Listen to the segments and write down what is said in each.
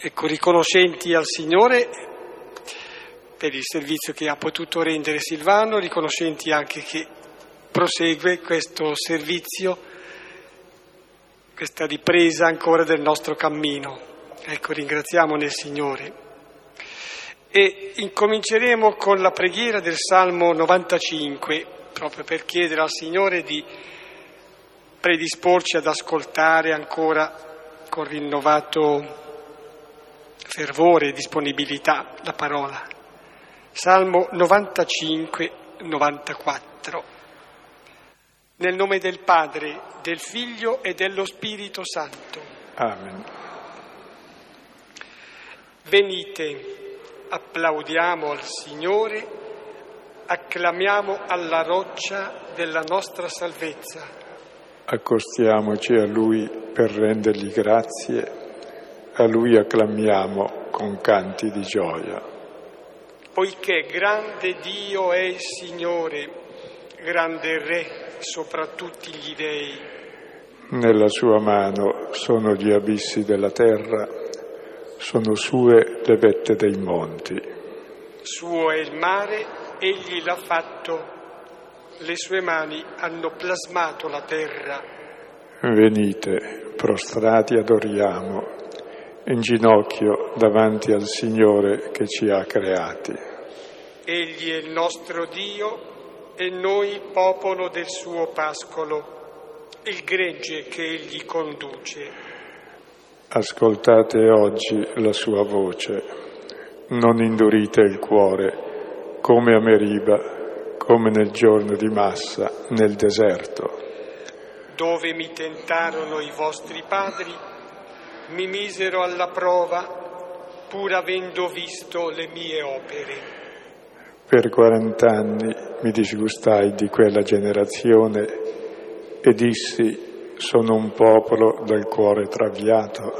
ecco, riconoscenti al Signore per il servizio che ha potuto rendere Silvano, riconoscenti anche che prosegue questo servizio, questa ripresa ancora del nostro cammino. Ecco, ringraziamo nel Signore. E incominceremo con la preghiera del Salmo 95, proprio per chiedere al Signore di predisporci ad ascoltare ancora con rinnovato fervore e disponibilità la parola. Salmo 95, 94. Nel nome del Padre, del Figlio e dello Spirito Santo. Amen. Venite, applaudiamo al Signore, acclamiamo alla roccia della nostra salvezza. Accostiamoci a Lui per rendergli grazie, a Lui acclamiamo con canti di gioia. Poiché grande Dio è il Signore, grande Re sopra tutti gli dei. Nella sua mano sono gli abissi della terra, sono sue le vette dei monti. Suo è il mare, egli l'ha fatto, le sue mani hanno plasmato la terra. Venite, prostrati adoriamo, in ginocchio davanti al Signore che ci ha creati. Egli è il nostro Dio e noi popolo del suo pascolo, il gregge che egli conduce. Ascoltate oggi la sua voce, non indurite il cuore come a Meriba, come nel giorno di Massa, nel deserto. Dove mi tentarono i vostri padri, mi misero alla prova, pur avendo visto le mie opere. Per quarant'anni mi disgustai di quella generazione e dissi sono un popolo dal cuore traviato,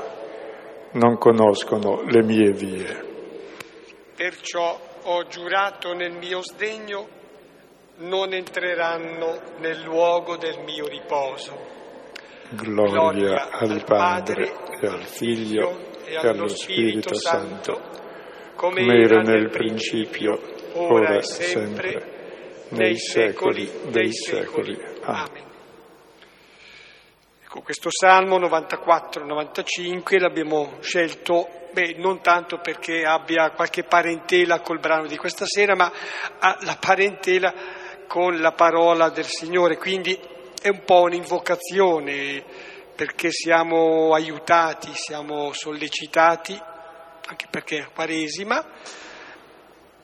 non conoscono le mie vie. Perciò ho giurato nel mio sdegno, non entreranno nel luogo del mio riposo. Gloria, al Padre e al Figlio e allo Spirito Santo, come era nel principio, ora e sempre, nei secoli dei secoli. Amen. Ecco, questo Salmo 94-95 l'abbiamo scelto, beh, non tanto perché abbia qualche parentela col brano di questa sera, ma ha la parentela con la parola del Signore, quindi è un po' un'invocazione perché siamo aiutati, siamo sollecitati, anche perché è Quaresima,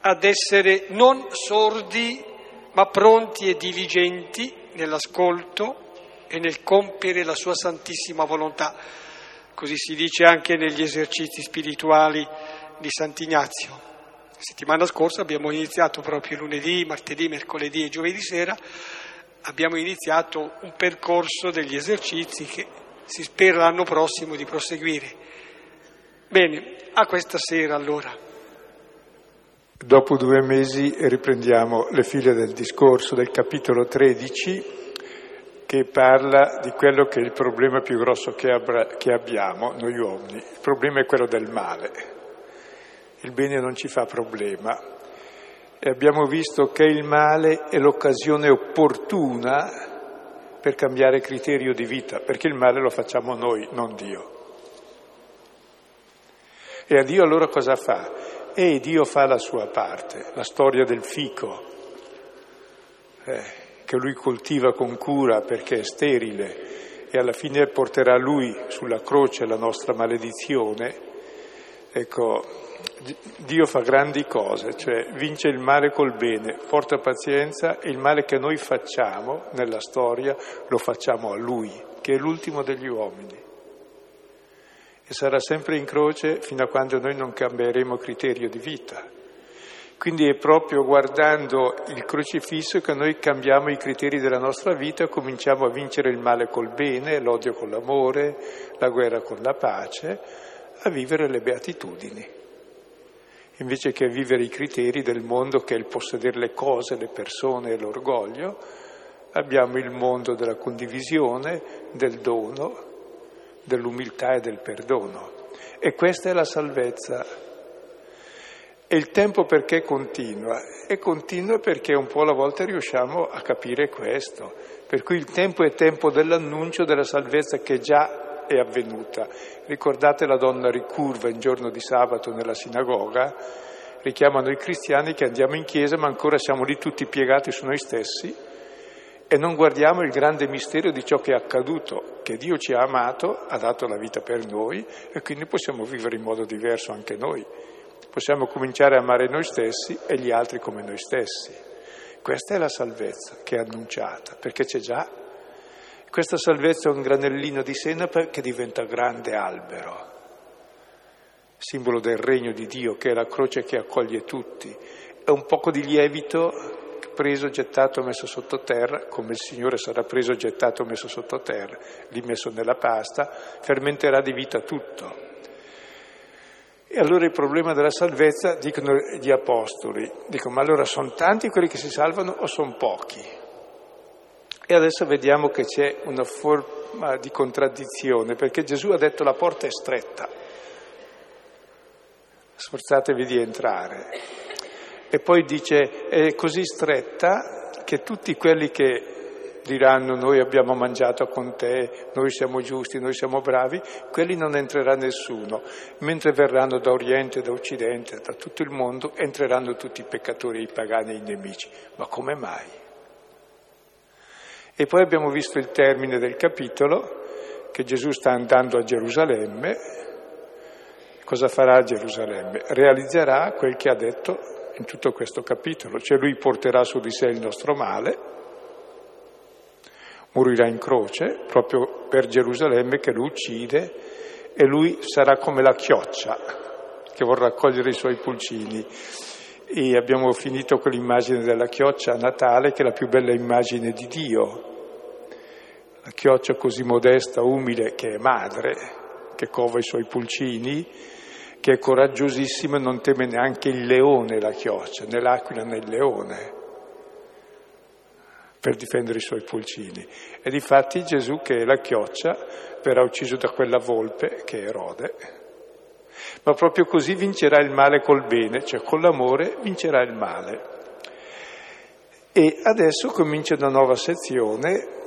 ad essere non sordi ma pronti e diligenti nell'ascolto e nel compiere la sua santissima volontà. Così si dice anche negli esercizi spirituali di Sant'Ignazio. La settimana scorsa abbiamo iniziato proprio lunedì, martedì, mercoledì e giovedì sera, abbiamo iniziato un percorso degli esercizi che si spera l'anno prossimo di proseguire. Bene, a questa sera allora. Dopo due mesi riprendiamo le file del discorso del capitolo 13 che parla di quello che è il problema più grosso che, abbra, che abbiamo noi uomini. Il problema è quello del male. Il bene non ci fa problema. E abbiamo visto che il male è l'occasione opportuna per cambiare criterio di vita, perché il male lo facciamo noi, non Dio. E a Dio allora cosa fa? E Dio fa la sua parte, la storia del fico, eh, che lui coltiva con cura perché è sterile e alla fine porterà lui sulla croce la nostra maledizione. Ecco, Dio fa grandi cose, cioè vince il male col bene, porta pazienza e il male che noi facciamo nella storia lo facciamo a Lui, che è l'ultimo degli uomini. E sarà sempre in croce fino a quando noi non cambieremo criterio di vita. Quindi è proprio guardando il crocifisso che noi cambiamo i criteri della nostra vita, cominciamo a vincere il male col bene, l'odio con l'amore, la guerra con la pace, a vivere le beatitudini invece che vivere i criteri del mondo che è il possedere le cose, le persone e l'orgoglio, abbiamo il mondo della condivisione, del dono, dell'umiltà e del perdono. E questa è la salvezza. E il tempo perché continua? E continua perché un po' alla volta riusciamo a capire questo. Per cui il tempo è tempo dell'annuncio della salvezza che già è avvenuta. Ricordate la donna ricurva in giorno di sabato nella sinagoga? Richiamano i cristiani che andiamo in chiesa ma ancora siamo lì tutti piegati su noi stessi e non guardiamo il grande mistero di ciò che è accaduto, che Dio ci ha amato, ha dato la vita per noi e quindi possiamo vivere in modo diverso anche noi. Possiamo cominciare a amare noi stessi e gli altri come noi stessi. Questa è la salvezza che è annunciata, perché c'è già. Questa salvezza è un granellino di senape che diventa grande albero, simbolo del regno di Dio, che è la croce che accoglie tutti. È un poco di lievito preso, gettato, messo sottoterra, come il Signore sarà preso, gettato, messo sottoterra, lì messo nella pasta, fermenterà di vita tutto. E allora il problema della salvezza, dicono gli apostoli, dicono ma allora sono tanti quelli che si salvano o sono pochi? E adesso vediamo che c'è una forma di contraddizione, perché Gesù ha detto la porta è stretta, sforzatevi di entrare. E poi dice è così stretta che tutti quelli che diranno noi abbiamo mangiato con te, noi siamo giusti, noi siamo bravi, quelli non entrerà nessuno, mentre verranno da Oriente, da Occidente, da tutto il mondo, entreranno tutti i peccatori, i pagani e i nemici. Ma come mai? E poi abbiamo visto il termine del capitolo, che Gesù sta andando a Gerusalemme. Cosa farà a Gerusalemme? Realizzerà quel che ha detto in tutto questo capitolo, cioè lui porterà su di sé il nostro male, morirà in croce proprio per Gerusalemme che lo uccide e lui sarà come la chioccia che vorrà raccogliere i suoi pulcini. E abbiamo finito con l'immagine della chioccia a Natale che è la più bella immagine di Dio. La chioccia così modesta, umile, che è madre, che cova i suoi pulcini, che è coraggiosissima e non teme neanche il leone la chioccia, né l'aquila né il leone per difendere i suoi pulcini. E difatti Gesù, che è la chioccia, verrà ucciso da quella volpe che è Erode. Ma proprio così vincerà il male col bene, cioè con l'amore vincerà il male. E adesso comincia una nuova sezione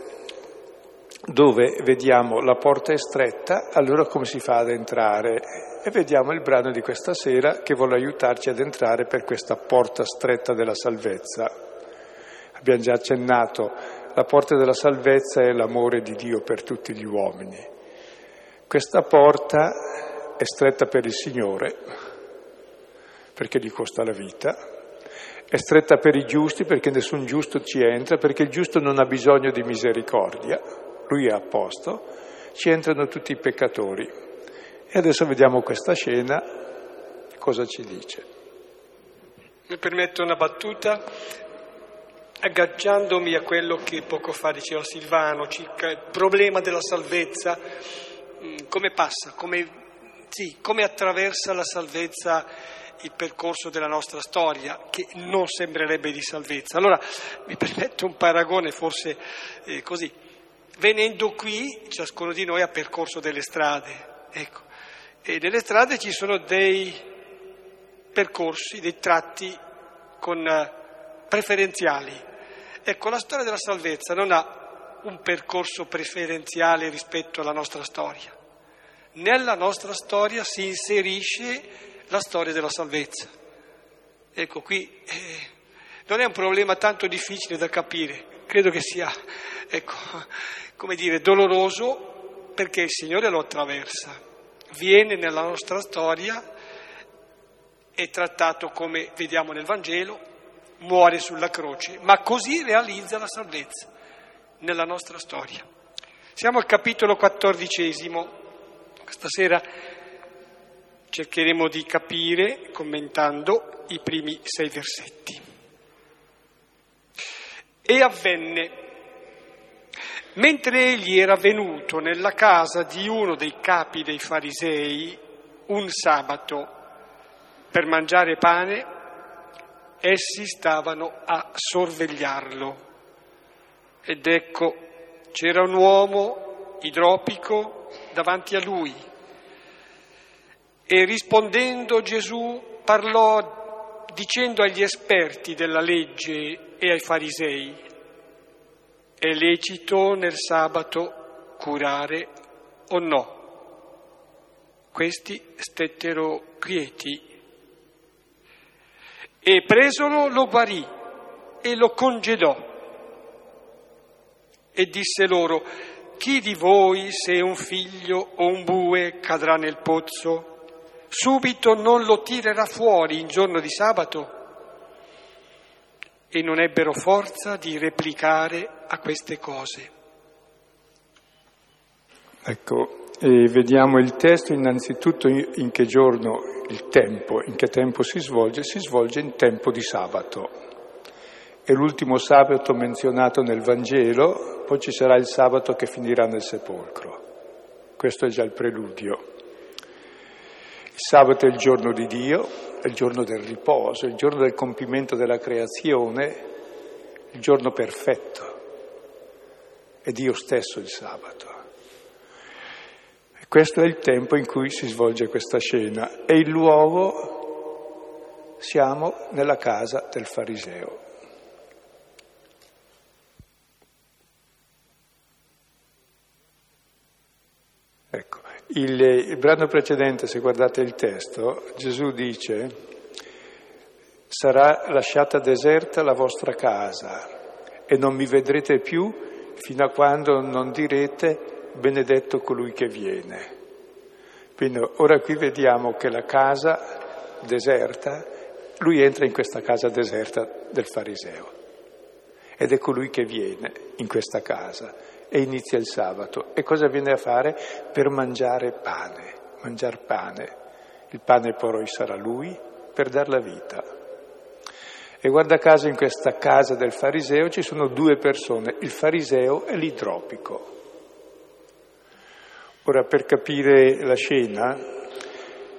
dove vediamo la porta è stretta, allora come si fa ad entrare? E vediamo il brano di questa sera che vuole aiutarci ad entrare per questa porta stretta della salvezza. Abbiamo già accennato, la porta della salvezza è l'amore di Dio per tutti gli uomini. Questa porta è stretta per il Signore, perché gli costa la vita, è stretta per i giusti perché nessun giusto ci entra, perché il giusto non ha bisogno di misericordia, lui è a posto, ci entrano tutti i peccatori. E adesso vediamo questa scena, cosa ci dice. Mi permetto una battuta, agganciandomi a quello che poco fa diceva Silvano circa il problema della salvezza, mm, come passa, come, sì, come attraversa la salvezza il percorso della nostra storia, che non sembrerebbe di salvezza. Allora mi permetto un paragone forse eh, così. Venendo qui, ciascuno di noi ha percorso delle strade, ecco, e nelle strade ci sono dei percorsi, dei tratti con eh, preferenziali. Ecco, la storia della salvezza non ha un percorso preferenziale rispetto alla nostra storia. Nella nostra storia si inserisce la storia della salvezza. Ecco, qui eh, non è un problema tanto difficile da capire, credo che sia, ecco, come dire, doloroso perché il Signore lo attraversa, viene nella nostra storia, è trattato come vediamo nel Vangelo, muore sulla croce, ma così realizza la salvezza nella nostra storia. Siamo al capitolo quattordicesimo, questa sera cercheremo di capire commentando i primi sei versetti. E avvenne, mentre egli era venuto nella casa di uno dei capi dei farisei un sabato per mangiare pane, essi stavano a sorvegliarlo. Ed ecco, c'era un uomo idropico davanti a lui. E rispondendo Gesù parlò dicendo agli esperti della legge e ai farisei, è lecito nel sabato curare o no? Questi stettero quieti e presolo lo guarì e lo congedò e disse loro, chi di voi se un figlio o un bue cadrà nel pozzo, subito non lo tirerà fuori in giorno di sabato? E non ebbero forza di replicare a queste cose. Ecco, vediamo il testo innanzitutto in che giorno, il tempo, in che tempo si svolge, si svolge in tempo di sabato. È l'ultimo sabato menzionato nel Vangelo, poi ci sarà il sabato che finirà nel sepolcro. Questo è già il preludio. Il sabato è il giorno di Dio, è il giorno del riposo, è il giorno del compimento della creazione, il giorno perfetto. È Dio stesso il sabato. Questo è il tempo in cui si svolge questa scena e il luogo siamo nella casa del fariseo. Ecco, il, il brano precedente, se guardate il testo, Gesù dice sarà lasciata deserta la vostra casa e non mi vedrete più fino a quando non direte benedetto colui che viene. Quindi ora qui vediamo che la casa deserta, lui entra in questa casa deserta del fariseo ed è colui che viene in questa casa e inizia il sabato. E cosa viene a fare? Per mangiare pane, mangiare pane. Il pane poi sarà lui per dar la vita. E guarda caso in questa casa del fariseo ci sono due persone, il fariseo e l'idropico. Ora, per capire la scena,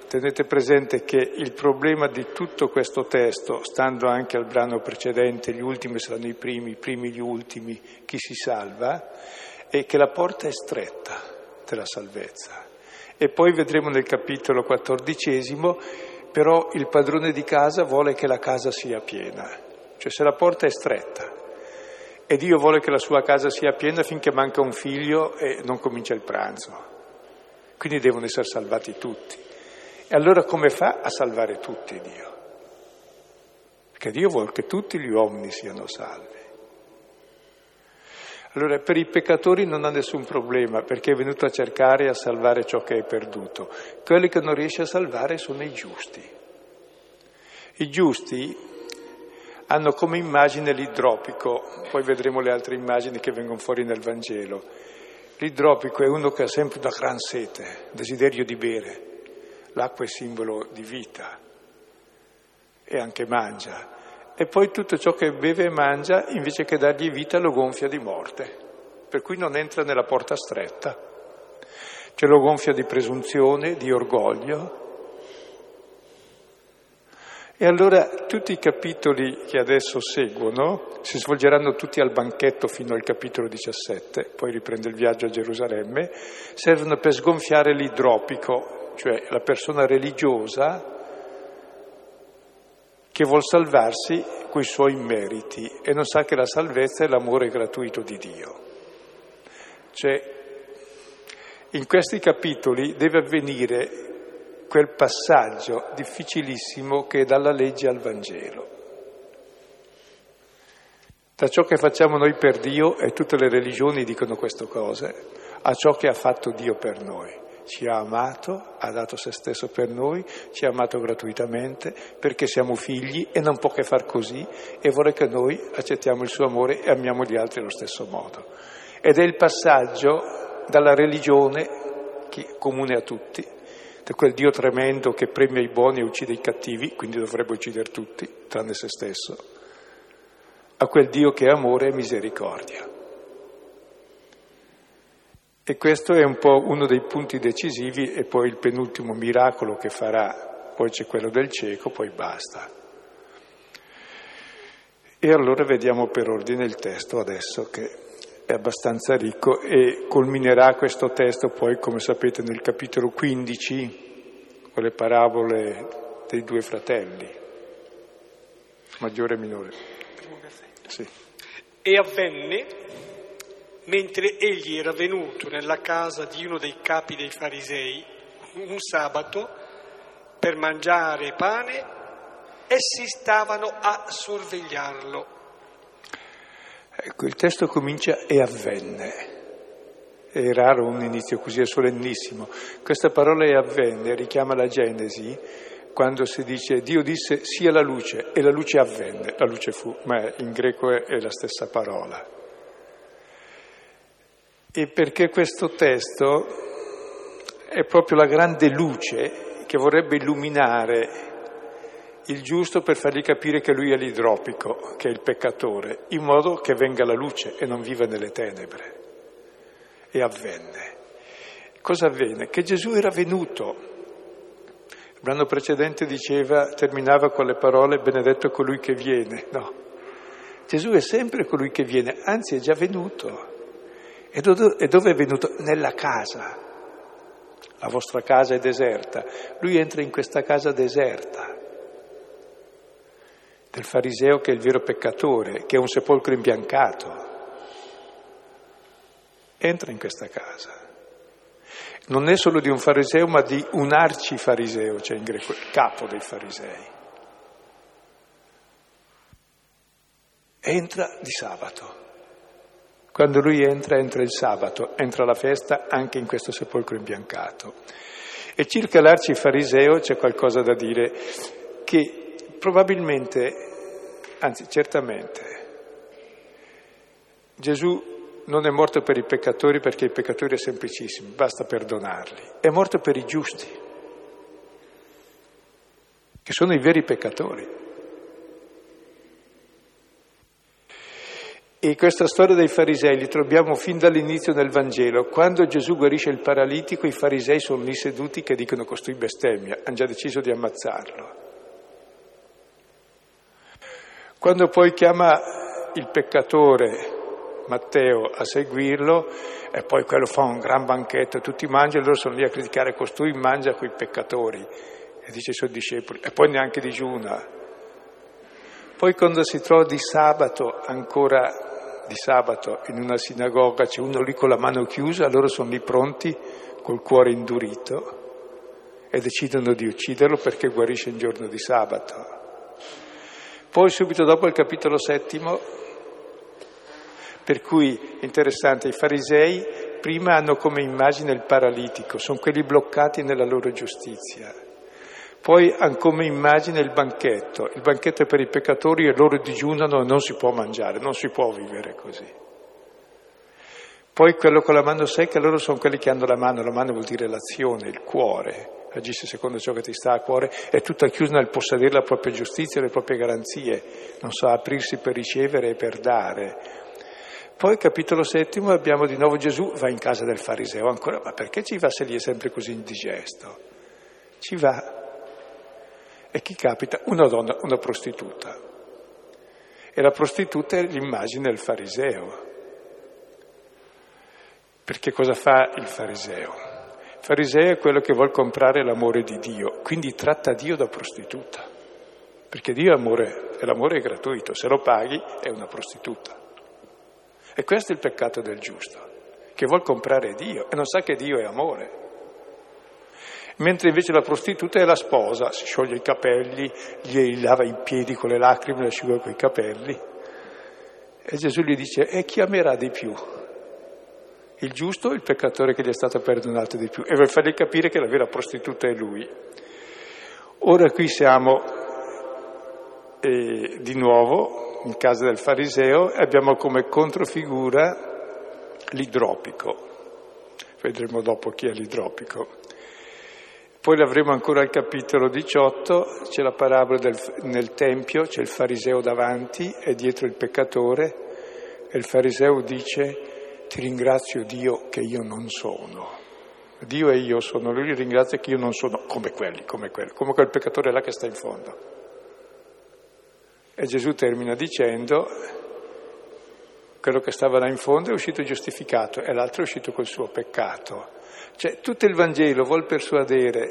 tenete presente che il problema di tutto questo testo, stando anche al brano precedente, gli ultimi saranno i primi, i primi gli ultimi, chi si salva, è che la porta è stretta della salvezza. E poi vedremo nel capitolo quattordicesimo, però il padrone di casa vuole che la casa sia piena, cioè se la porta è stretta e Dio vuole che la sua casa sia piena finché manca un figlio e non comincia il pranzo. Quindi devono essere salvati tutti. E allora come fa a salvare tutti Dio? Perché Dio vuole che tutti gli uomini siano salvi. Allora per i peccatori non ha nessun problema perché è venuto a cercare e a salvare ciò che è perduto. Quelli che non riesce a salvare sono i giusti. I giusti hanno come immagine l'idropico, poi vedremo le altre immagini che vengono fuori nel Vangelo. L'idropico è uno che ha sempre una gran sete, desiderio di bere. L'acqua è simbolo di vita e anche mangia. E poi tutto ciò che beve e mangia, invece che dargli vita, lo gonfia di morte. Per cui non entra nella porta stretta. Cioè lo gonfia di presunzione, di orgoglio, e allora tutti i capitoli che adesso seguono si svolgeranno tutti al banchetto fino al capitolo 17, poi riprende il viaggio a Gerusalemme, servono per sgonfiare l'idropico, cioè la persona religiosa che vuol salvarsi coi suoi meriti e non sa che la salvezza è l'amore gratuito di Dio. Cioè, in questi capitoli deve avvenire quel passaggio difficilissimo che è dalla legge al Vangelo. Da ciò che facciamo noi per Dio, e tutte le religioni dicono queste cose, a ciò che ha fatto Dio per noi. Ci ha amato, ha dato se stesso per noi, ci ha amato gratuitamente perché siamo figli e non può che far così e vuole che noi accettiamo il suo amore e amiamo gli altri allo stesso modo. Ed è il passaggio dalla religione comune a tutti da quel Dio tremendo che premia i buoni e uccide i cattivi, quindi dovrebbe uccidere tutti, tranne se stesso, a quel Dio che è amore e misericordia. E questo è un po' uno dei punti decisivi e poi il penultimo miracolo che farà, poi c'è quello del cieco, poi basta. E allora vediamo per ordine il testo adesso che è abbastanza ricco e culminerà questo testo poi, come sapete, nel capitolo 15, con le parabole dei due fratelli, maggiore e minore. Sì. E avvenne, mentre egli era venuto nella casa di uno dei capi dei farisei, un sabato, per mangiare pane, essi stavano a sorvegliarlo. Ecco, il testo comincia e avvenne. È raro un inizio così, è solennissimo. Questa parola e avvenne richiama la Genesi, quando si dice Dio disse sia la luce e la luce avvenne, la luce fu, ma in greco è, è la stessa parola. E perché questo testo è proprio la grande luce che vorrebbe illuminare il giusto per fargli capire che lui è l'idropico, che è il peccatore, in modo che venga la luce e non viva nelle tenebre. E avvenne. Cosa avvenne? Che Gesù era venuto. Il brano precedente diceva, terminava con le parole benedetto colui che viene. No, Gesù è sempre colui che viene, anzi è già venuto. E dove è venuto? Nella casa. La vostra casa è deserta. Lui entra in questa casa deserta del fariseo che è il vero peccatore, che è un sepolcro imbiancato. Entra in questa casa. Non è solo di un fariseo, ma di un arcifariseo, cioè in greco il capo dei farisei. Entra di sabato. Quando lui entra, entra il sabato, entra la festa anche in questo sepolcro imbiancato. E circa l'arcifariseo c'è qualcosa da dire che probabilmente Anzi, certamente, Gesù non è morto per i peccatori perché i peccatori è semplicissimo, basta perdonarli. È morto per i giusti, che sono i veri peccatori. E questa storia dei farisei li troviamo fin dall'inizio del Vangelo. Quando Gesù guarisce il paralitico, i farisei sono lì seduti che dicono costui bestemmia, hanno già deciso di ammazzarlo. Quando poi chiama il peccatore Matteo a seguirlo e poi quello fa un gran banchetto, tutti mangiano e loro sono lì a criticare costui mangia coi peccatori e dice ai suoi discepoli e poi neanche digiuna. Poi quando si trova di sabato, ancora di sabato, in una sinagoga, c'è uno lì con la mano chiusa, loro sono lì pronti col cuore indurito e decidono di ucciderlo perché guarisce il giorno di sabato. Poi subito dopo il capitolo settimo, per cui interessante, i farisei prima hanno come immagine il paralitico, sono quelli bloccati nella loro giustizia. Poi come immagine il banchetto, il banchetto è per i peccatori e loro digiunano e non si può mangiare, non si può vivere così. Poi quello con la mano secca, loro sono quelli che hanno la mano, la mano vuol dire l'azione, il cuore, agisce secondo ciò che ti sta a cuore, è tutta chiusa nel possedere la propria giustizia le proprie garanzie, non sa aprirsi per ricevere e per dare. Poi capitolo settimo abbiamo di nuovo Gesù, va in casa del fariseo ancora, ma perché ci va se lì è sempre così indigesto? Ci va. E chi capita? Una donna, una prostituta. E la prostituta è l'immagine del fariseo. Perché cosa fa il fariseo? fariseo è quello che vuole comprare l'amore di Dio, quindi tratta Dio da prostituta, perché Dio è amore e l'amore è gratuito, se lo paghi è una prostituta. E questo è il peccato del giusto, che vuole comprare Dio e non sa che Dio è amore. Mentre invece la prostituta è la sposa, si scioglie i capelli, gli lava i piedi con le lacrime, le asciuga con i capelli. E Gesù gli dice, e chi amerà di più? il giusto il peccatore che gli è stato perdonato di più e vuol fargli capire che la vera prostituta è lui. Ora qui siamo eh, di nuovo in casa del fariseo e abbiamo come controfigura l'idropico. Vedremo dopo chi è l'idropico. Poi l'avremo ancora al capitolo 18, c'è la parabola del, nel Tempio, c'è il fariseo davanti e dietro il peccatore e il fariseo dice ti ringrazio Dio che io non sono. Dio e io sono, lui ringrazia che io non sono come quelli, come quelli, come quel peccatore là che sta in fondo. E Gesù termina dicendo, quello che stava là in fondo è uscito giustificato e l'altro è uscito col suo peccato. Cioè tutto il Vangelo vuol persuadere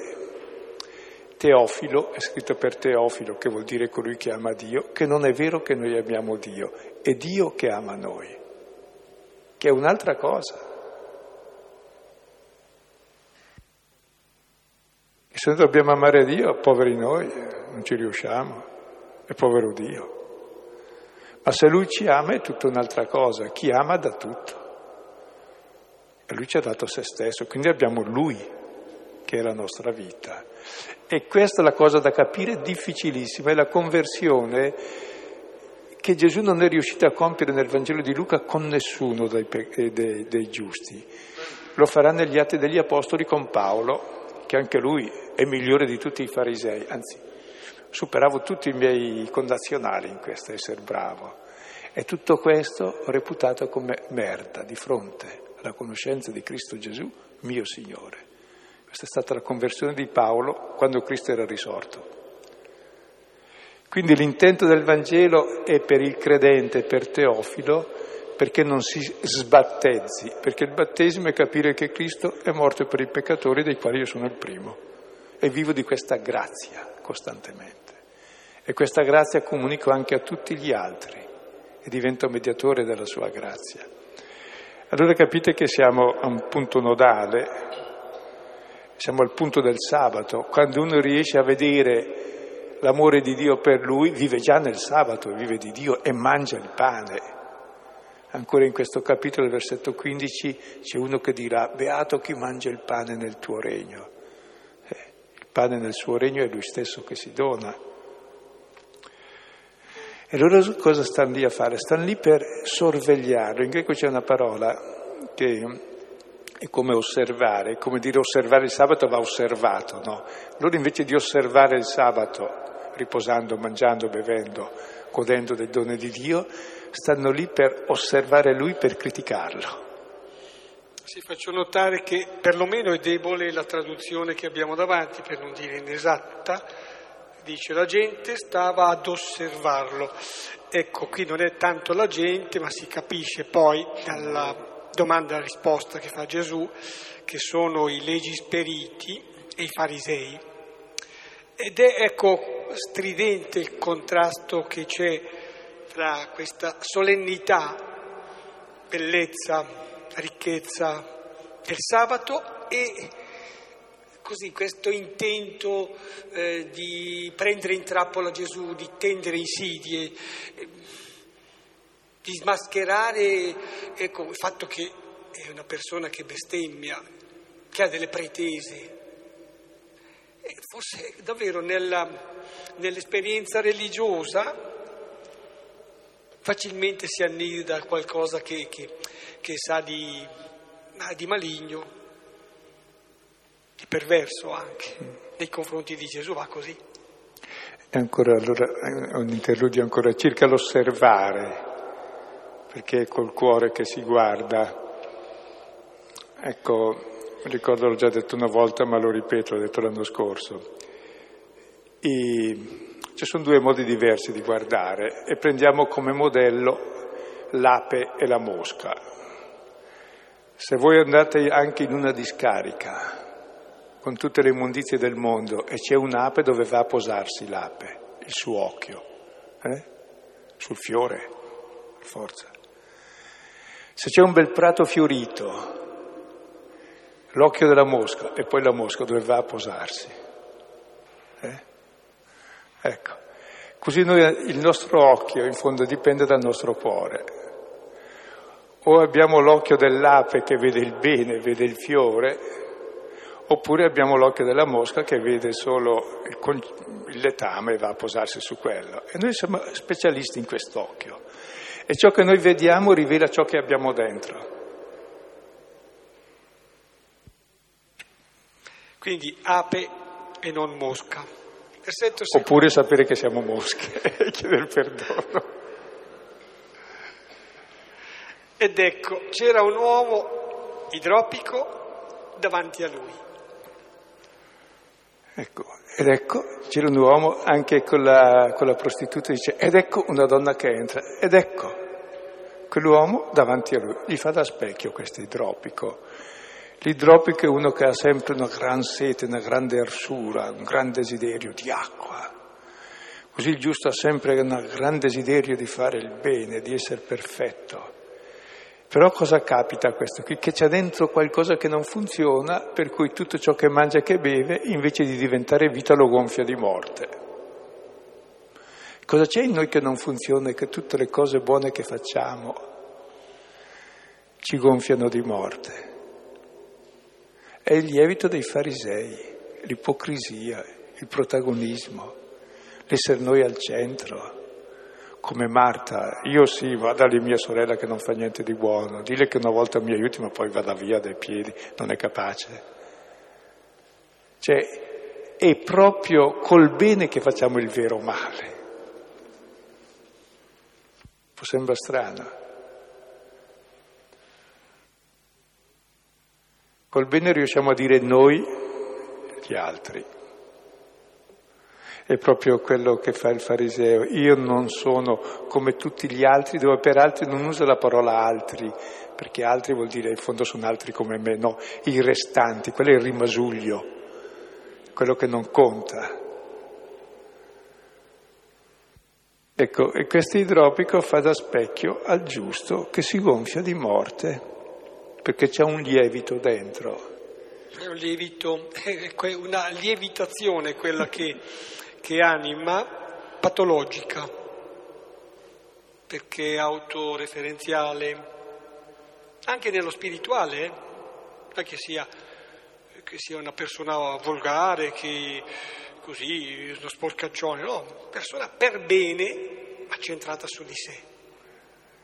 Teofilo è scritto per Teofilo, che vuol dire colui che ama Dio, che non è vero che noi amiamo Dio, è Dio che ama noi, che è un'altra cosa. E se noi dobbiamo amare Dio, poveri noi, non ci riusciamo, è povero Dio. Ma se Lui ci ama è tutta un'altra cosa, chi ama dà tutto. Lui ci ha dato se stesso, quindi abbiamo Lui, che è la nostra vita. E questa è la cosa da capire difficilissima, è la conversione che Gesù non è riuscito a compiere nel Vangelo di Luca con nessuno dei, dei, dei giusti. Lo farà negli Atti degli Apostoli con Paolo, che anche lui è migliore di tutti i farisei, anzi superavo tutti i miei condazionali in questo essere bravo. E tutto questo ho reputato come merda di fronte alla conoscenza di Cristo Gesù, mio Signore. Questa è stata la conversione di Paolo quando Cristo era risorto. Quindi l'intento del Vangelo è per il credente, per Teofilo, perché non si sbattezzi, perché il battesimo è capire che Cristo è morto per i peccatori dei quali io sono il primo e vivo di questa grazia costantemente. E questa grazia comunico anche a tutti gli altri e divento mediatore della sua grazia. Allora capite che siamo a un punto nodale siamo al punto del sabato, quando uno riesce a vedere l'amore di Dio per lui, vive già nel sabato, vive di Dio e mangia il pane. Ancora in questo capitolo, versetto 15, c'è uno che dirà, beato chi mangia il pane nel tuo regno. Eh, il pane nel suo regno è lui stesso che si dona. E loro cosa stanno lì a fare? Stanno lì per sorvegliarlo. In greco c'è una parola che è come osservare, come dire osservare il sabato va osservato, no? Loro invece di osservare il sabato, riposando, mangiando, bevendo, godendo del dono di Dio, stanno lì per osservare Lui, per criticarlo. Sì, faccio notare che perlomeno è debole la traduzione che abbiamo davanti, per non dire inesatta, dice la gente stava ad osservarlo. Ecco, qui non è tanto la gente, ma si capisce poi dalla domanda e risposta che fa Gesù, che sono i legisperiti e i farisei. Ed è, ecco, stridente il contrasto che c'è fra questa solennità, bellezza, ricchezza del sabato e così questo intento eh, di prendere in trappola Gesù, di tendere insidie di smascherare ecco, il fatto che è una persona che bestemmia, che ha delle pretese. E forse davvero nella, nell'esperienza religiosa facilmente si annida qualcosa che, che, che sa di, di maligno, di perverso anche, nei confronti di Gesù va così. E ancora, allora, un interludio ancora circa l'osservare perché è col cuore che si guarda. Ecco, ricordo l'ho già detto una volta, ma lo ripeto, l'ho detto l'anno scorso. E ci sono due modi diversi di guardare e prendiamo come modello l'ape e la mosca. Se voi andate anche in una discarica con tutte le immondizie del mondo e c'è un'ape dove va a posarsi l'ape, il suo occhio, eh? sul fiore, forza. Se c'è un bel prato fiorito, l'occhio della mosca e poi la mosca dove va a posarsi. Eh? Ecco, così noi, il nostro occhio in fondo dipende dal nostro cuore. O abbiamo l'occhio dell'ape che vede il bene, vede il fiore, oppure abbiamo l'occhio della mosca che vede solo il, il letame e va a posarsi su quello. E noi siamo specialisti in quest'occhio. E ciò che noi vediamo rivela ciò che abbiamo dentro. Quindi ape e non mosca. Oppure sapere che siamo mosche e chiedere perdono. Ed ecco, c'era un uomo idropico davanti a lui. Ecco, ed ecco, c'era un uomo anche con la, con la prostituta, dice, ed ecco una donna che entra, ed ecco quell'uomo davanti a lui, gli fa da specchio questo idropico. L'idropico è uno che ha sempre una gran sete, una grande arsura, un gran desiderio di acqua. Così il giusto ha sempre un gran desiderio di fare il bene, di essere perfetto. Però cosa capita a questo qui? Che c'è dentro qualcosa che non funziona, per cui tutto ciò che mangia e che beve, invece di diventare vita, lo gonfia di morte. Cosa c'è in noi che non funziona e che tutte le cose buone che facciamo ci gonfiano di morte? È il lievito dei farisei, l'ipocrisia, il protagonismo, l'essere noi al centro come Marta, io sì, vada lì mia sorella che non fa niente di buono, dile che una volta mi aiuti ma poi vada via dai piedi, non è capace. Cioè, è proprio col bene che facciamo il vero male. Può sembra strano. Col bene riusciamo a dire noi gli altri è proprio quello che fa il fariseo. Io non sono come tutti gli altri, dove per altri non usa la parola altri, perché altri vuol dire in fondo sono altri come me, no, i restanti, quello è il rimasuglio, quello che non conta. Ecco, e questo idropico fa da specchio al giusto che si gonfia di morte, perché c'è un lievito dentro. È un lievito, una lievitazione quella che che anima patologica, perché è autoreferenziale, anche nello spirituale, eh? non che sia, che sia una persona volgare, che così, uno sporcaccione, no, persona per bene, ma centrata su di sé.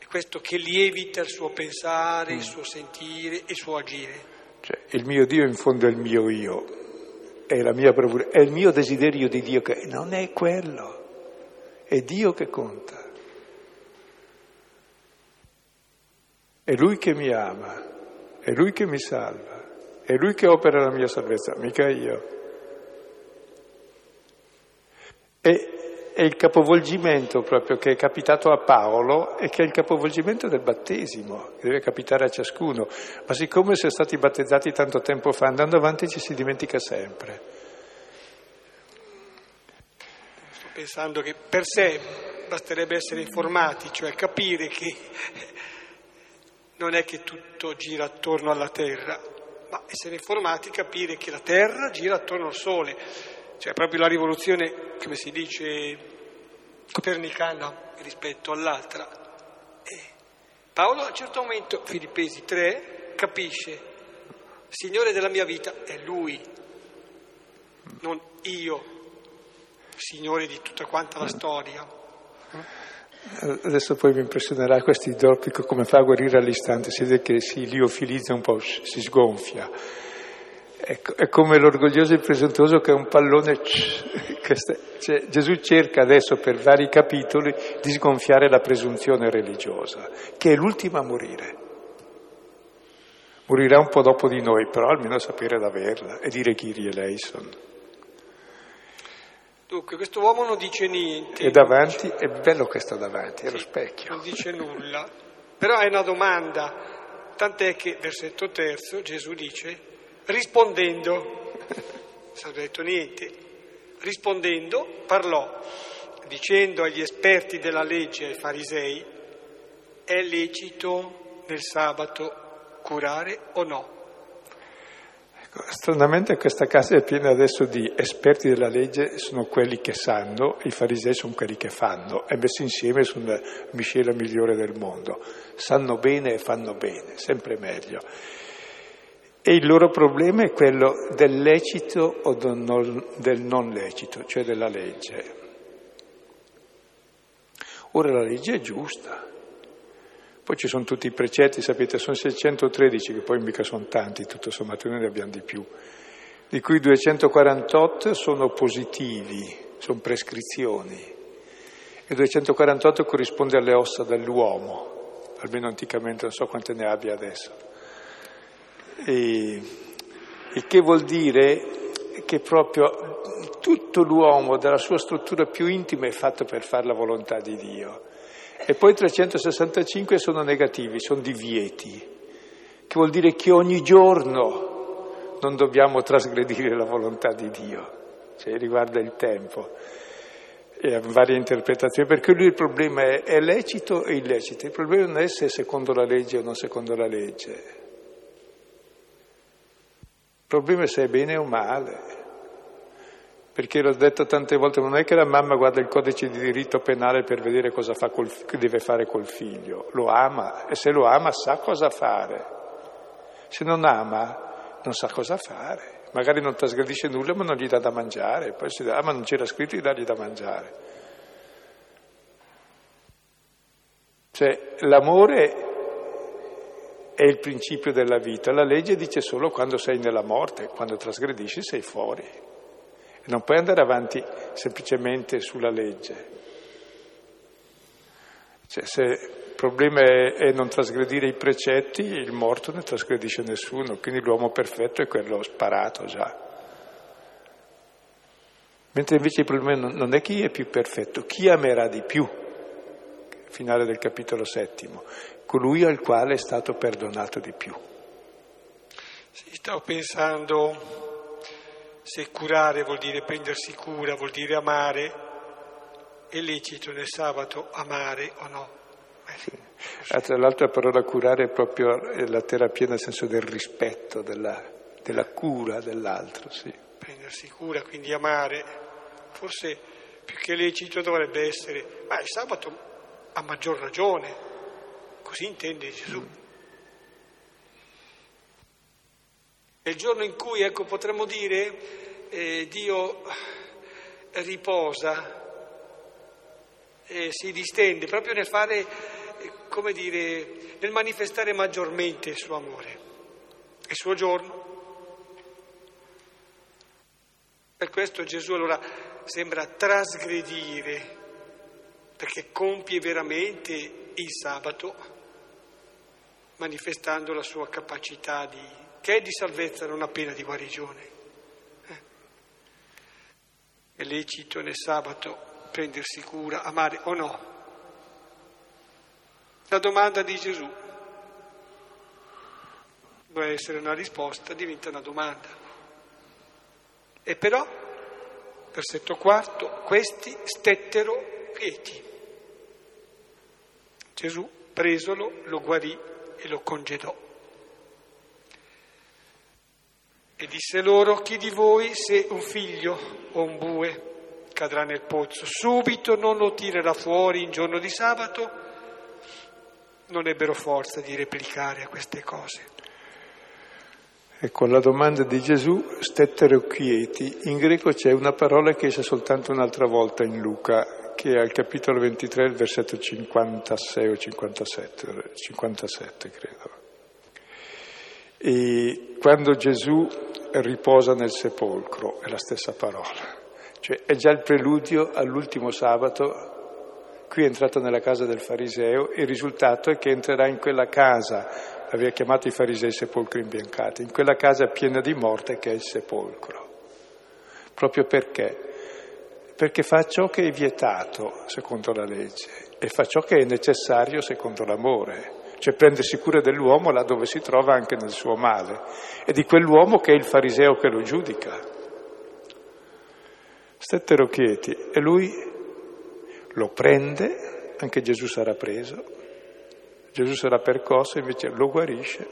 È questo che lievita il suo pensare, il suo sentire e il suo agire. Cioè, il mio Dio in fondo è il mio io, è la mia bravura, è il mio desiderio di Dio che non è quello, è Dio che conta. È Lui che mi ama, è Lui che mi salva, è Lui che opera la mia salvezza, mica io. E è il capovolgimento proprio che è capitato a Paolo e che è il capovolgimento del battesimo, che deve capitare a ciascuno. Ma siccome si è stati battezzati tanto tempo fa, andando avanti ci si dimentica sempre. Sto pensando che per sé basterebbe essere informati, cioè capire che non è che tutto gira attorno alla Terra, ma essere informati, capire che la Terra gira attorno al Sole cioè proprio la rivoluzione, come si dice, copernicana rispetto all'altra. E Paolo a un certo momento, Filippesi 3, capisce, Signore della mia vita è Lui, non io, Signore di tutta quanta la storia. Adesso poi mi impressionerà questo idropico come fa a guarire all'istante, si vede che si liofilizza un po', si sgonfia è, come l'orgoglioso e il presuntuoso che è un pallone. Cioè, Gesù cerca adesso per vari capitoli di sgonfiare la presunzione religiosa, che è l'ultima a morire. Morirà un po' dopo di noi, però almeno sapere d'averla e dire Kyrie eleison. Dunque, questo uomo non dice niente. E davanti, è bello che sta davanti, è lo specchio. Non dice nulla. Però è una domanda, tant'è che, versetto terzo, Gesù dice, rispondendo, non ha detto niente, rispondendo parlò dicendo agli esperti della legge, ai farisei, è lecito nel sabato curare o no? Ecco, stranamente questa casa è piena adesso di esperti della legge, sono quelli che sanno, i farisei sono quelli che fanno, e messi insieme sono la miscela migliore del mondo. Sanno bene e fanno bene, sempre meglio. E il loro problema è quello del lecito o del non lecito, cioè della legge. Ora la legge è giusta. Poi ci sono tutti i precetti, sapete, sono 613, che poi mica sono tanti, tutto sommato noi ne abbiamo di più, di cui 248 sono positivi, sono prescrizioni, e 248 corrisponde alle ossa dell'uomo, almeno anticamente, non so quante ne abbia adesso. E, il che vuol dire che proprio tutto l'uomo, dalla sua struttura più intima, è fatto per fare la volontà di Dio. E poi 365 sono negativi, sono divieti, che vuol dire che ogni giorno non dobbiamo trasgredire la volontà di Dio, cioè riguarda il tempo. E varie interpretazioni, perché lui il problema è, è lecito e illecito, il problema non è se è secondo la legge o non secondo la legge, il problema è se è bene o male. Perché l'ho detto tante volte, non è che la mamma guarda il codice di diritto penale per vedere cosa col, deve fare col figlio, lo ama e se lo ama sa cosa fare. Se non ama non sa cosa fare. Magari non trasgredisce nulla ma non gli dà da mangiare, poi si dà, ah, ma non c'era scritto di dargli da mangiare. Cioè l'amore è il principio della vita, la legge dice solo quando sei nella morte, quando trasgredisci sei fuori. Non puoi andare avanti semplicemente sulla legge. Cioè, se il problema è, è, non trasgredire i precetti, il morto ne trasgredisce nessuno, quindi l'uomo perfetto è quello sparato già. Mentre invece il problema non è chi è più perfetto, chi amerà di più, finale del capitolo settimo, colui al quale è stato perdonato di più. Sì, stavo pensando se curare vuol dire prendersi cura, vuol dire amare, è lecito nel sabato amare o no? Eh sì. Ah, tra l'altro la parola curare è proprio la terapia nel senso del rispetto, della, della cura dell'altro, sì. Prendersi cura, quindi amare, forse più che lecito dovrebbe essere, ma il sabato a maggior ragione, così intende Gesù. Mm. È il giorno in cui, ecco, potremmo dire, eh, Dio riposa, eh, si distende proprio nel fare, eh, come dire, nel manifestare maggiormente il suo amore, il suo giorno. Per questo Gesù allora sembra trasgredire, perché compie veramente il sabato, manifestando la sua capacità di che è di salvezza non appena di guarigione. Eh? È lecito nel sabato prendersi cura, amare o no? La domanda di Gesù deve essere una risposta, diventa una domanda. E però, versetto quarto, questi stettero quieti. Gesù, presolo, lo guarì e lo congedò. E disse loro, chi di voi se un figlio o un bue cadrà nel pozzo, subito non lo tirerà fuori in giorno di sabato? Non ebbero forza di replicare a queste cose. Ecco, la domanda di Gesù, stettero quieti, in greco c'è una parola che esce soltanto un'altra volta in Luca, che è al capitolo 23, il versetto 56 o 57, 57 credo. E quando Gesù riposa nel sepolcro, è la stessa parola, cioè è già il preludio all'ultimo sabato, qui è entrato nella casa del fariseo e il risultato è che entrerà in quella casa, aveva chiamato i farisei sepolcri imbiancati, in quella casa piena di morte che è il sepolcro. Proprio perché? Perché fa ciò che è vietato secondo la legge e fa ciò che è necessario secondo l'amore cioè prendersi cura dell'uomo là dove si trova anche nel suo male e di quell'uomo che è il fariseo che lo giudica. Stettero quieti e lui lo prende, anche Gesù sarà preso, Gesù sarà percosso, invece lo guarisce,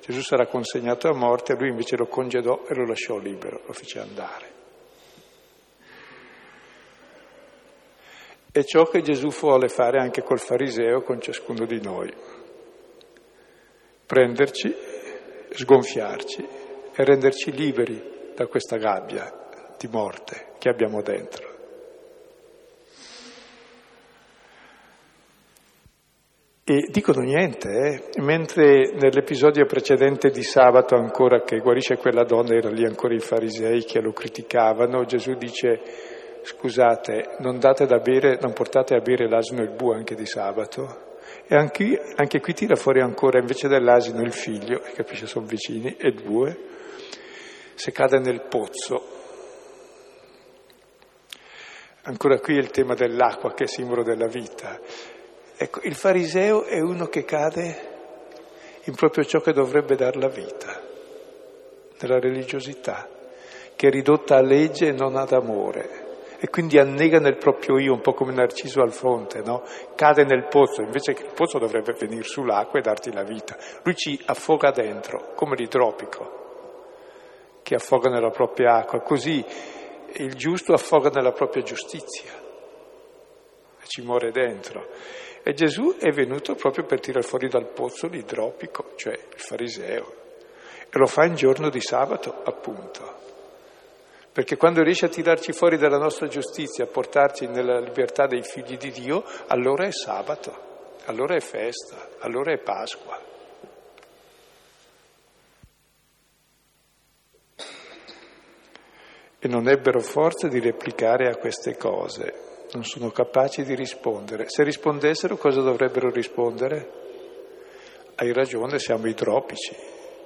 Gesù sarà consegnato a morte, lui invece lo congedò e lo lasciò libero, lo fece andare. È ciò che Gesù vuole fare anche col fariseo, con ciascuno di noi prenderci, sgonfiarci e renderci liberi da questa gabbia di morte che abbiamo dentro. E dicono niente, eh? mentre nell'episodio precedente di sabato ancora che guarisce quella donna, erano lì ancora i farisei che lo criticavano, Gesù dice scusate, non bere, non portate a bere l'asino e il bue anche di sabato? E anche, anche qui tira fuori ancora, invece dell'asino, il figlio, capisce, sono vicini, e bue, se cade nel pozzo. Ancora qui è il tema dell'acqua che è simbolo della vita. Ecco, il fariseo è uno che cade in proprio ciò che dovrebbe dar la vita. nella religiosità, che è ridotta a legge e non ad amore e quindi annega nel proprio io, un po' come Narciso al fonte, no? cade nel pozzo, invece che il pozzo dovrebbe venire sull'acqua e darti la vita. Lui ci affoga dentro, come l'idropico, che affoga nella propria acqua, così il giusto affoga nella propria giustizia e ci muore dentro. E Gesù è venuto proprio per tirare fuori dal pozzo l'idropico, cioè il fariseo, e lo fa in giorno di sabato, appunto. Perché quando riesce a tirarci fuori dalla nostra giustizia, a portarci nella libertà dei figli di Dio, allora è sabato, allora è festa, allora è Pasqua. E non ebbero forza di replicare a queste cose, non sono capaci di rispondere. Se rispondessero cosa dovrebbero rispondere? Hai ragione, siamo idropici.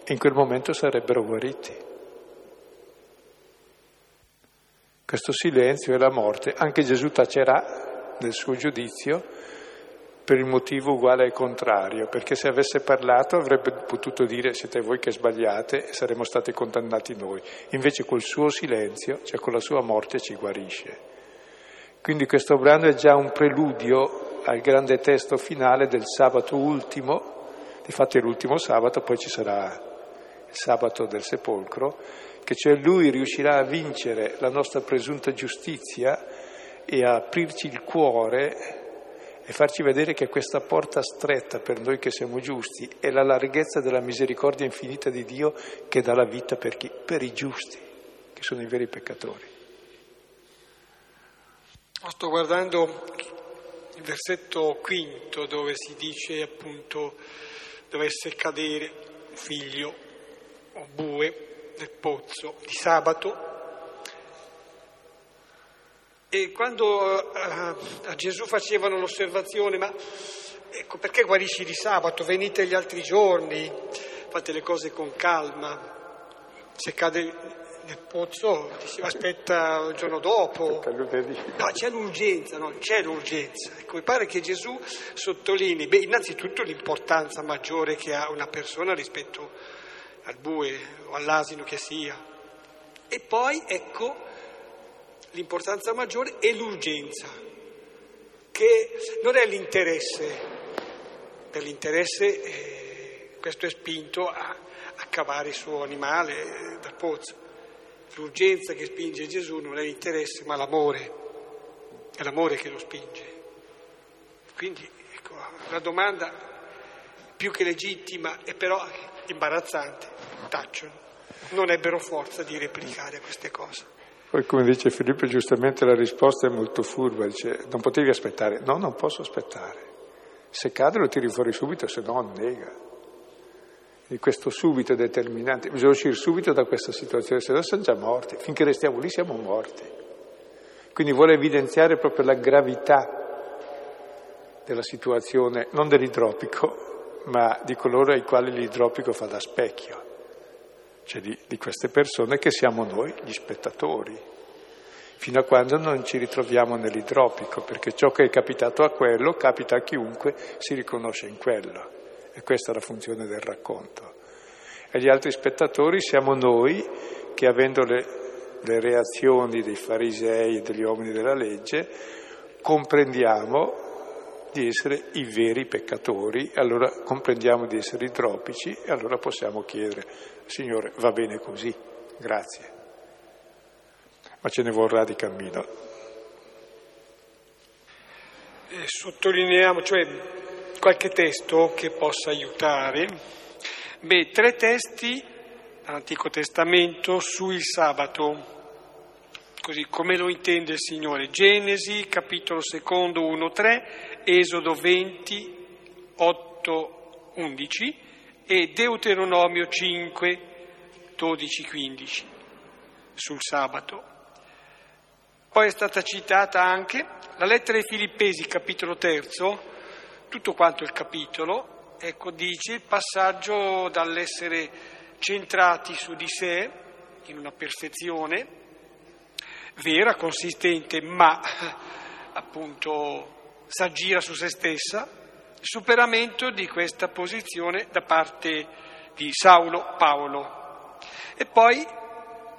In quel momento sarebbero guariti. Questo silenzio è la morte. Anche Gesù tacerà nel suo giudizio per il motivo uguale e contrario, perché se avesse parlato avrebbe potuto dire siete voi che sbagliate e saremmo stati condannati noi. Invece col suo silenzio, cioè con la sua morte, ci guarisce. Quindi questo brano è già un preludio al grande testo finale del sabato ultimo, difatti è l'ultimo sabato, poi ci sarà il sabato del sepolcro, che cioè lui riuscirà a vincere la nostra presunta giustizia e a aprirci il cuore e farci vedere che questa porta stretta per noi che siamo giusti è la larghezza della misericordia infinita di Dio che dà la vita per chi? Per i giusti, che sono i veri peccatori. Sto guardando il versetto quinto dove si dice appunto dovesse cadere figlio o bue nel pozzo di sabato. E quando a, a Gesù facevano l'osservazione, ma ecco, perché guarisci di sabato? Venite gli altri giorni, fate le cose con calma. Se cade nel pozzo, si aspetta il giorno dopo. No, c'è l'urgenza, no, c'è l'urgenza. Ecco, mi pare che Gesù sottolinei, beh, innanzitutto l'importanza maggiore che ha una persona rispetto al bue o all'asino che sia. E poi, ecco, l'importanza maggiore è l'urgenza, che non è l'interesse. Per l'interesse eh, questo è spinto a, a cavare il suo animale eh, dal pozzo. L'urgenza che spinge Gesù non è l'interesse, ma l'amore. È l'amore che lo spinge. Quindi, ecco, la domanda più che legittima e però imbarazzante, tacciono. Non ebbero forza di replicare queste cose. Poi come dice Filippo giustamente la risposta è molto furba, dice non potevi aspettare, no non posso aspettare, se cade lo tiri fuori subito, se no annega. E questo subito è determinante, bisogna uscire subito da questa situazione, se no siamo già morti, finché restiamo lì siamo morti. Quindi vuole evidenziare proprio la gravità della situazione, non dell'idropico, ma di coloro ai quali l'idropico fa da specchio, cioè di, di queste persone che siamo noi, gli spettatori, fino a quando non ci ritroviamo nell'idropico, perché ciò che è capitato a quello capita a chiunque si riconosce in quello. E questa è la funzione del racconto. E gli altri spettatori siamo noi che avendo le, le reazioni dei farisei e degli uomini della legge, comprendiamo di essere i veri peccatori, allora comprendiamo di essere idropici e allora possiamo chiedere, Signore, va bene così, grazie, ma ce ne vorrà di cammino. Eh, sottolineiamo, cioè, qualche testo che possa aiutare. Beh, tre testi dall'Antico Testamento sul sabato così come lo intende il Signore. Genesi, capitolo secondo 1-3, Esodo 20, 8, 11 e Deuteronomio 5, 12, 15 sul sabato. Poi è stata citata anche la lettera ai Filippesi, capitolo terzo, tutto quanto il capitolo, ecco, dice il passaggio dall'essere centrati su di sé, in una perfezione, vera, consistente, ma appunto s'aggira su se stessa, superamento di questa posizione da parte di Saulo Paolo. E poi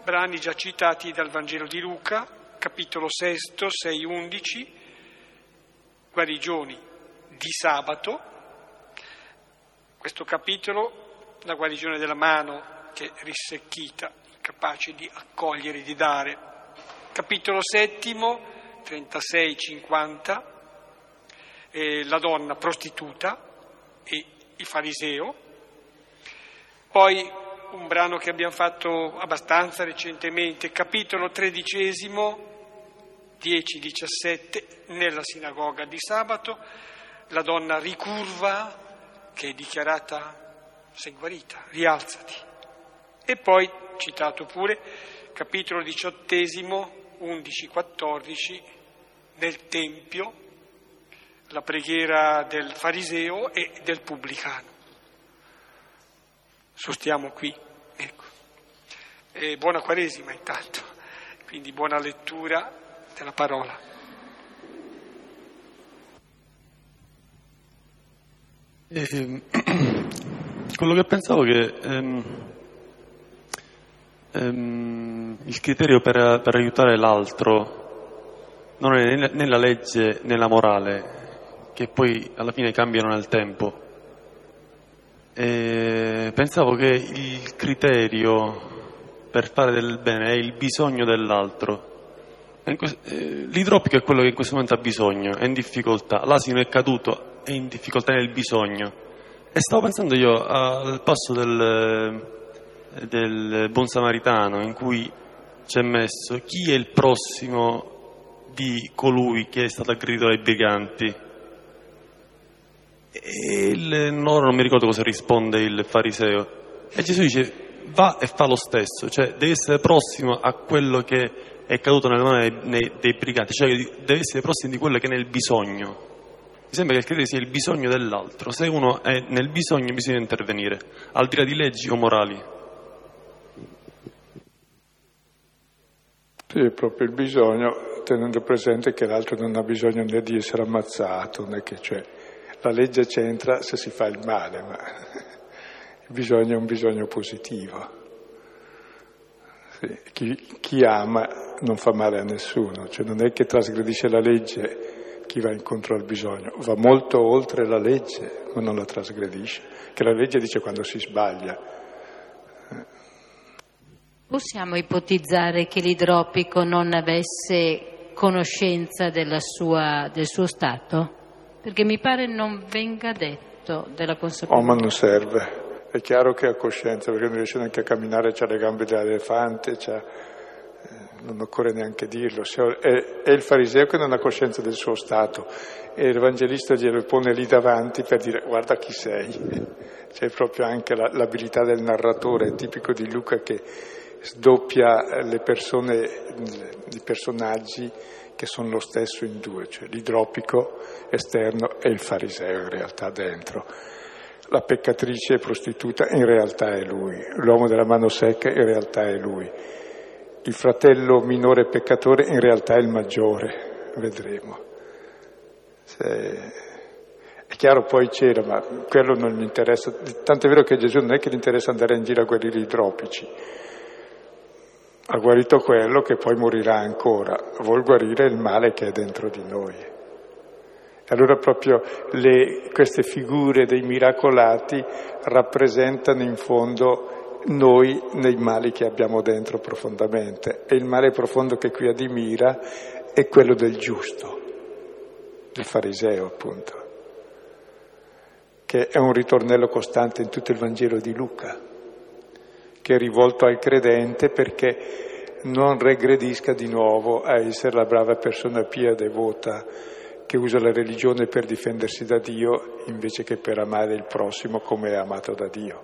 brani già citati dal Vangelo di Luca, capitolo 6, 6, 11, guarigioni di sabato. Questo capitolo, la guarigione della mano che è risecchita, incapace di accogliere, di dare. Capitolo settimo, 36-50, eh, la donna prostituta e il fariseo. Poi un brano che abbiamo fatto abbastanza recentemente, capitolo tredicesimo, 10-17, nella sinagoga di sabato, la donna ricurva che è dichiarata sei guarita, rialzati. E poi, citato pure, capitolo diciottesimo, 11-14, nel Tempio, la preghiera del fariseo e del pubblicano. Sostiamo qui, ecco. E buona Quaresima intanto, quindi buona lettura della parola. E, ehm, quello che pensavo che ehm, ehm, il criterio per, per, aiutare l'altro non è né, né la legge né la morale, che poi alla fine cambiano nel tempo. E pensavo che il criterio per fare del bene è il bisogno dell'altro. Eh, l'idropico è quello che in questo momento ha bisogno, è in difficoltà, l'asino è caduto, è in difficoltà nel bisogno. E stavo pensando io al passo del, del buon samaritano in cui c'è messo chi è il prossimo di colui che è stato aggredito dai briganti. E il, no, non mi ricordo cosa risponde il fariseo. E Gesù dice va e fa lo stesso, cioè devi essere prossimo a quello che è caduto nelle mani dei, dei briganti, cioè deve essere prossimo di quello che è nel bisogno. Mi sembra che il criterio sia il bisogno dell'altro. Se uno è nel bisogno bisogna intervenire, al di là di leggi o morali. Sì, è proprio il bisogno, tenendo presente che l'altro non ha bisogno né di essere ammazzato, né che cioè, la legge c'entra se si fa il male, ma il bisogno è un bisogno positivo. Sì, chi, chi ama non fa male a nessuno, cioè non è che trasgredisce la legge chi va incontro al bisogno, va molto oltre la legge, ma non la trasgredisce, che la legge dice quando si sbaglia. Possiamo ipotizzare che l'idropico non avesse conoscenza sua, del suo stato? Perché mi pare non venga detto della consapevolezza. Oh, ma non serve. È chiaro che ha coscienza, perché non riesce neanche a camminare, ha le gambe da elefante, c'ha non occorre neanche dirlo, è, il fariseo che non ha coscienza del suo stato e l'Evangelista glielo pone lì davanti per dire guarda chi sei. C'è proprio anche la, l'abilità del narratore, è tipico di Luca che sdoppia persone, i personaggi che sono lo stesso in due, cioè l'idropico esterno e il fariseo in realtà dentro. La peccatrice prostituta in realtà è lui, l'uomo della mano secca in realtà è lui il fratello minore peccatore in realtà è il maggiore, vedremo. Se... È chiaro poi c'era, ma quello non gli interessa, tanto è vero che Gesù non è che gli interessa andare in giro a guarire i tropici, ha guarito quello che poi morirà ancora, vuol guarire il male che è dentro di noi. Allora proprio le, queste figure dei miracolati rappresentano in fondo noi nei mali che abbiamo dentro profondamente. E il male profondo che qui admira è quello del giusto, del fariseo appunto, che è un ritornello costante in tutto il Vangelo di Luca, che è rivolto al credente perché non regredisca di nuovo a essere la brava persona pia devota che usa la religione per difendersi da Dio invece che per amare il prossimo come è amato da Dio.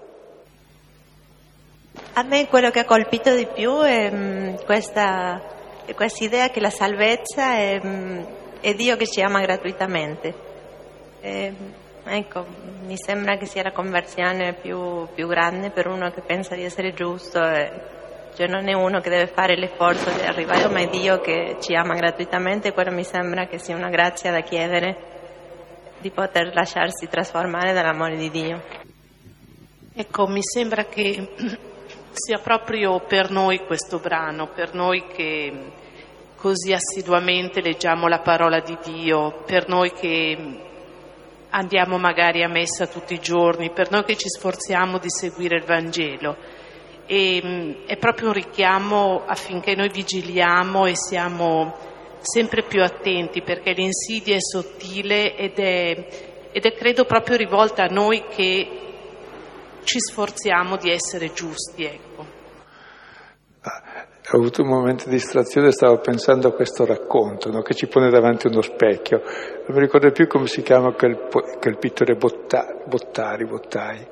A me quello che ha colpito di più è mm, questa, questa idea che la salvezza è, mm, è, Dio che ci ama gratuitamente. E, ecco, mi sembra che sia la conversione più, più, grande per uno che pensa di essere giusto. Cioè non è uno che deve fare l'esforzo di arrivare, ma è Dio che ci ama gratuitamente. Quello mi sembra che sia una grazia da chiedere di poter lasciarsi trasformare dall'amore di Dio. Ecco, mi sembra che sia proprio per noi questo brano, per noi che così assiduamente leggiamo la parola di Dio, per noi che andiamo magari a messa tutti i giorni, per noi che ci sforziamo di seguire il Vangelo. E, è proprio un richiamo affinché noi vigiliamo e siamo sempre più attenti perché l'insidia è sottile ed è, ed è credo proprio rivolta a noi che ci sforziamo di essere giusti. Ho avuto un momento di distrazione, stavo pensando a questo racconto no? che ci pone davanti uno specchio. Non mi ricordo più come si chiama quel, quel pittore Botta, Bottari, Bottai.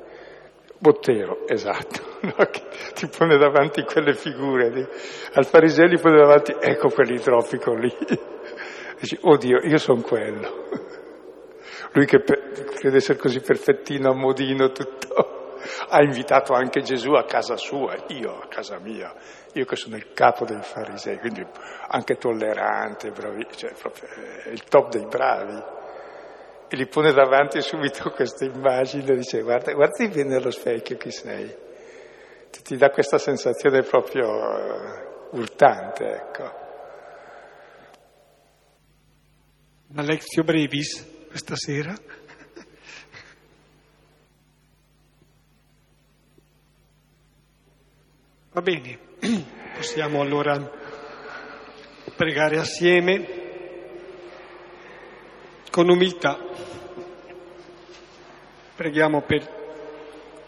Bottero, esatto, no? che ti pone davanti quelle figure lì. Al fariseo gli pone davanti, ecco quell'idropico lì. Dici, oddio, io sono quello. Lui che crede essere così perfettino, a modino, tutto, ha invitato anche Gesù a casa sua, io a casa mia, io che sono il capo dei farisei, quindi anche tollerante, bravi, cioè proprio il top dei bravi e gli pone davanti subito questa immagine, dice guarda, guardi bene allo specchio chi sei. Ti, ti dà questa sensazione proprio uh, urtante, ecco. Una lezio brevis questa sera. Va bene, possiamo allora pregare assieme con umiltà. Preghiamo per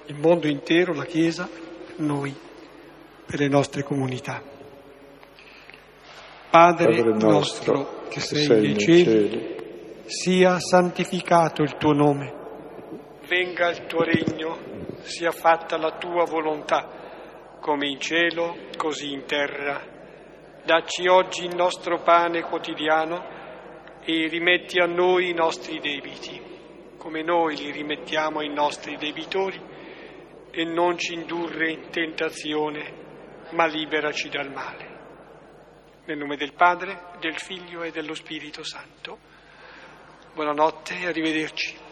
il mondo intero, la Chiesa, noi, per le nostre comunità. Padre, Padre nostro, nostro, che sei, sei nei cieli, cieli, sia santificato il tuo nome, venga il tuo regno, sia fatta la tua volontà, come in cielo, così in terra. Dacci oggi il nostro pane quotidiano e rimetti a noi i nostri debiti, come noi li rimettiamo ai nostri debitori, e non ci indurre in tentazione, ma liberaci dal male. Nel nome del Padre, del Figlio e dello Spirito Santo. Buonanotte e arrivederci.